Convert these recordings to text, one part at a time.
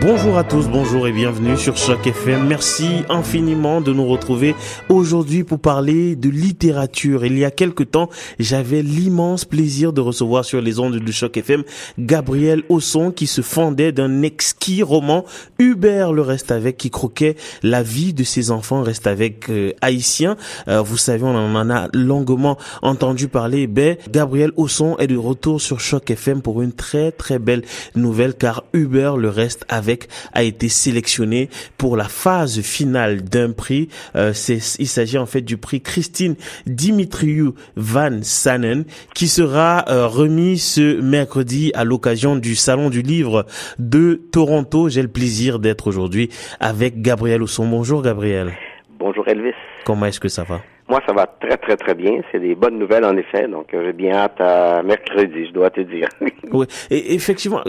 Bonjour à tous, bonjour et bienvenue sur Choc FM. Merci infiniment de nous retrouver aujourd'hui pour parler de littérature. Il y a quelque temps, j'avais l'immense plaisir de recevoir sur les ondes du Choc FM Gabriel Osson qui se fondait d'un exquis roman Hubert le reste avec qui croquait la vie de ses enfants reste avec euh, haïtiens. Euh, vous savez, on en a longuement entendu parler. Ben, Gabriel Osson est de retour sur Choc FM pour une très très belle nouvelle car Hubert le reste avec a été sélectionné pour la phase finale d'un prix. Euh, il s'agit en fait du prix Christine Dimitriou Van Sanen qui sera euh, remis ce mercredi à l'occasion du Salon du Livre de Toronto. J'ai le plaisir d'être aujourd'hui avec Gabriel Ousson. Bonjour Gabriel. Bonjour Elvis. Comment est-ce que ça va? Moi, ça va très, très, très bien. C'est des bonnes nouvelles, en effet. Donc, euh, j'ai bien hâte à mercredi, je dois te dire. oui. Et effectivement,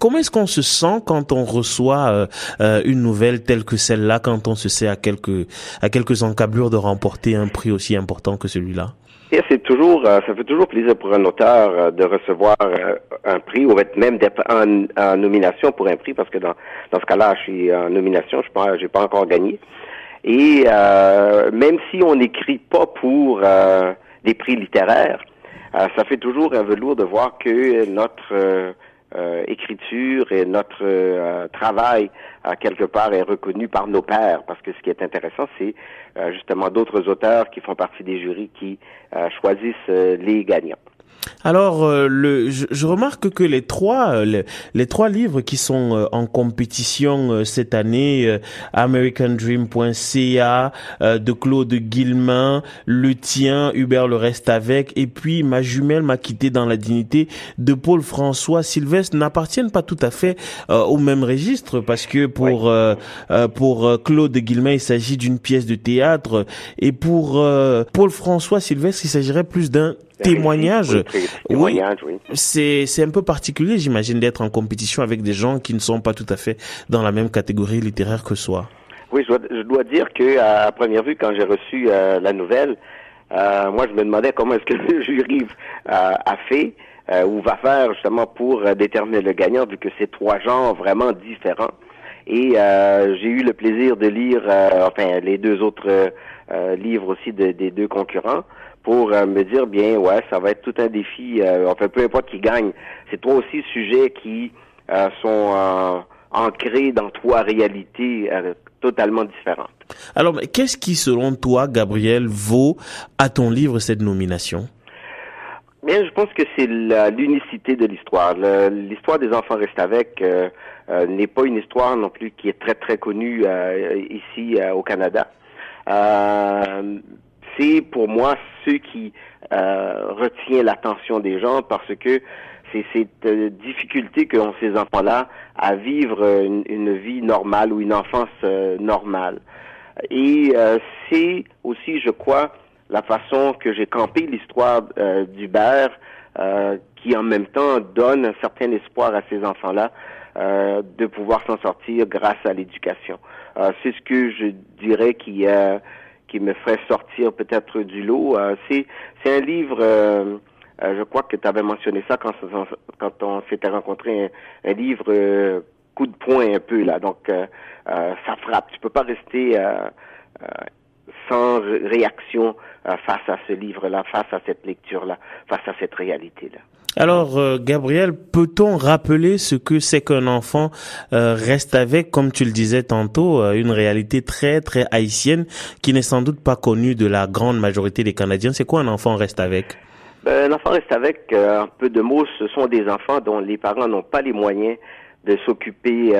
comment est-ce qu'on se sent quand on reçoit euh, euh, une nouvelle telle que celle-là, quand on se sait à quelques, à quelques encablures de remporter un prix aussi important que celui-là? Et c'est toujours, ça fait toujours plaisir pour un auteur de recevoir un prix ou même d'être en, nomination pour un prix parce que dans, dans ce cas-là, je suis en nomination, je n'ai pas encore gagné. Et euh, même si on n'écrit pas pour euh, des prix littéraires, euh, ça fait toujours un velours de voir que notre écriture et notre travail quelque part est reconnu par nos pairs. Parce que ce qui est intéressant, c'est justement d'autres auteurs qui font partie des jurys qui choisissent les gagnants. Alors, euh, le, je, remarque que les trois, euh, les, trois livres qui sont euh, en compétition cette année, AmericanDream.ca de Claude Guillemin, le tien, Hubert le reste avec, et puis ma jumelle m'a quitté dans la dignité de Paul François. Sylvestre n'appartiennent pas tout à fait au même registre parce que pour pour Claude Guillemin il s'agit d'une pièce de théâtre. Et pour Paul François Sylvestre il s'agirait plus d'un témoignage. Oui, c'est c'est un peu particulier, j'imagine, d'être en compétition avec des gens qui ne sont pas tout à fait dans la même catégorie littéraire que soi. Oui, je dois, dire que à première vue, quand j'ai reçu euh, la nouvelle, euh, moi, je me demandais comment est-ce que le jury euh, a fait ou va faire justement pour déterminer le gagnant, vu que c'est trois genres vraiment différents. Et j'ai eu le plaisir de lire, enfin, les deux autres livres aussi des deux concurrents pour euh, me dire bien ouais ça va être tout un défi euh, enfin peu importe qui gagne. C'est toi aussi sujets qui euh, sont ancrés dans trois réalités totalement différentes. Alors qu'est-ce qui selon toi Gabriel vaut à ton livre cette nomination? Bien, je pense que c'est l'unicité de l'histoire. L'histoire des enfants restent avec n'est pas une histoire non plus qui est très très connue ici au Canada pour moi ce qui euh, retient l'attention des gens parce que c'est cette euh, difficulté qu'ont ces enfants-là à vivre une, vie normale ou une enfance euh, normale. Et c'est aussi, je crois, la façon que j'ai campé l'histoire d'Hubert, qui en même temps donne un certain espoir à ces enfants-là de pouvoir s'en sortir grâce à l'éducation. c'est ce que je dirais qui qui me ferait sortir peut-être du lot. Euh, c'est c'est un livre, euh, euh, je crois que tu avais mentionné ça quand, quand on s'était rencontré, un, livre coup de poing un peu là. Donc ça frappe. Tu peux pas rester sans réaction face à ce livre-là, face à cette lecture-là, face à cette réalité-là. Alors, euh, Gabriel, peut-on rappeler ce que c'est qu'un enfant euh, reste avec, comme tu le disais tantôt, euh, une réalité très, très haïtienne qui n'est sans doute pas connue de la grande majorité des Canadiens? C'est quoi un enfant reste avec? Ben, Un enfant reste avec, un peu de mots, ce sont des enfants dont les parents n'ont pas les moyens de s'occuper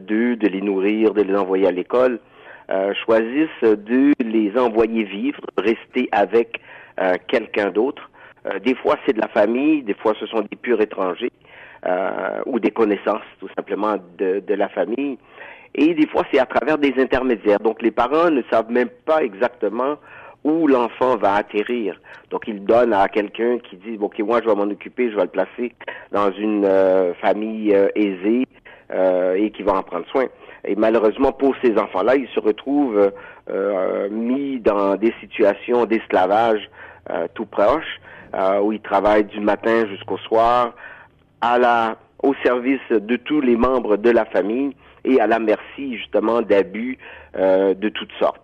d'eux, de les nourrir, de les envoyer à l'école, choisissent de les envoyer vivre, rester avec quelqu'un d'autre euh, des fois, c'est de la famille, des fois, ce sont des purs étrangers euh, ou des connaissances, tout simplement, de, la famille. Et des fois, c'est à travers des intermédiaires. Donc, les parents ne savent même pas exactement où l'enfant va atterrir. Donc, ils donnent à quelqu'un qui dit, OK, moi, je vais m'en occuper, je vais le placer dans une euh, famille aisée et qui va en prendre soin. Et malheureusement, pour ces enfants-là, ils se retrouvent mis dans des situations d'esclavage tout proches où il travaille du matin jusqu'au soir, au service de tous les membres de la famille et à la merci justement d'abus de toutes sortes.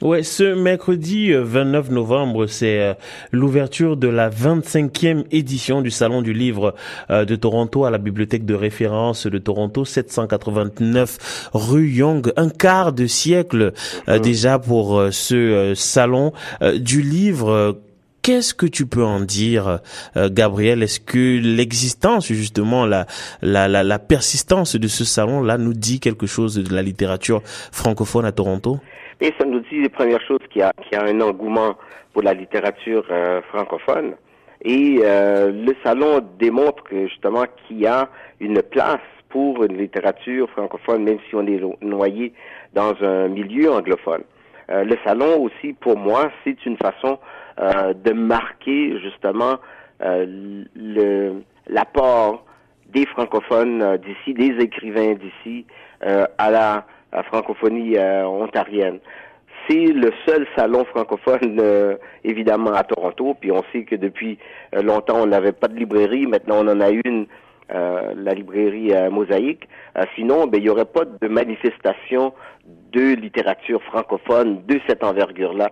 Ouais, ce mercredi 29 novembre, c'est l'ouverture de la 25e édition du Salon du Livre de Toronto à la bibliothèque de référence de Toronto, 789 rue Young. Un quart de siècle déjà pour ce salon du livre. Qu'est-ce que tu peux en dire, Gabriel? Est-ce que l'existence, justement, la, la, la, la persistance de ce salon-là nous dit quelque chose de la littérature francophone à Toronto? Et ça nous dit, les premières choses, qu'il y a, qu'il y a un engouement pour la littérature euh, francophone. Et euh, le salon démontre justement qu'il y a une place pour une littérature francophone, même si on est noyé dans un milieu anglophone. Euh, le salon aussi, pour moi, c'est une façon de marquer justement le, l'apport des francophones d'ici, des écrivains d'ici, à la francophonie euh, ontarienne. C'est le seul salon francophone, euh, évidemment, à Toronto. Puis on sait que depuis euh, longtemps, on n'avait pas de librairie. Maintenant, on en a une, la librairie Mosaïque. sinon, ben, il n'y aurait pas de manifestation de littérature francophone de cette envergure-là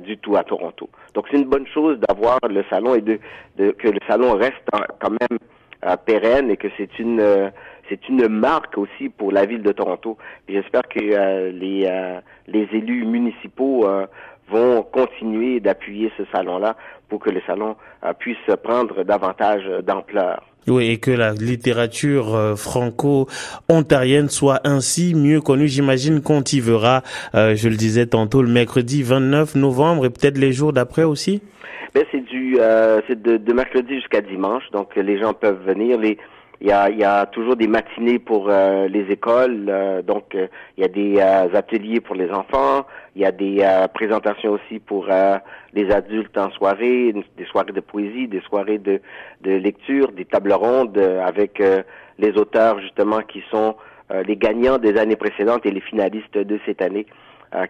du tout à Toronto. Donc, c'est une bonne chose d'avoir le salon et de, que le salon reste quand même pérenne et que c'est une c'est une marque aussi pour la ville de Toronto. J'espère que euh, les, euh, les élus municipaux euh, vont continuer d'appuyer ce salon-là pour que le salon puisse prendre davantage d'ampleur. Oui, et que la littérature franco-ontarienne soit ainsi mieux connue. J'imagine qu'on y verra, je le disais tantôt, le mercredi 29 novembre et peut-être les jours d'après aussi. Ben c'est du, c'est de, de mercredi jusqu'à dimanche, donc les gens peuvent venir. Les il y a, il toujours des matinées pour euh, les écoles, euh, donc euh, il y a des ateliers pour les enfants, il y a des présentations aussi pour les adultes en soirée, des soirées de poésie, des soirées de, de lecture, des tables rondes avec les auteurs justement qui sont les gagnants des années précédentes et les finalistes de cette année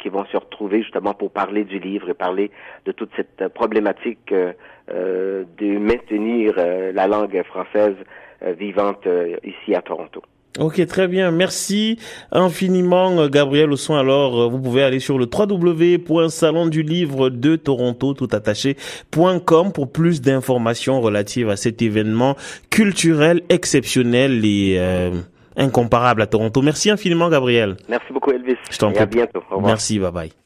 qui vont se retrouver justement pour parler du livre et parler de toute cette problématique de maintenir la langue française euh, vivante euh, ici à Toronto. Ok, très bien. Merci infiniment, euh, Gabriel Osson. Alors, vous pouvez aller sur le www.salondulivre de Toronto, tout attaché.com pour plus d'informations relatives à cet événement culturel exceptionnel et incomparable à Toronto. Merci infiniment, Gabriel. Merci beaucoup, Elvis. Je t'en prie. À bientôt. Merci, bye bye.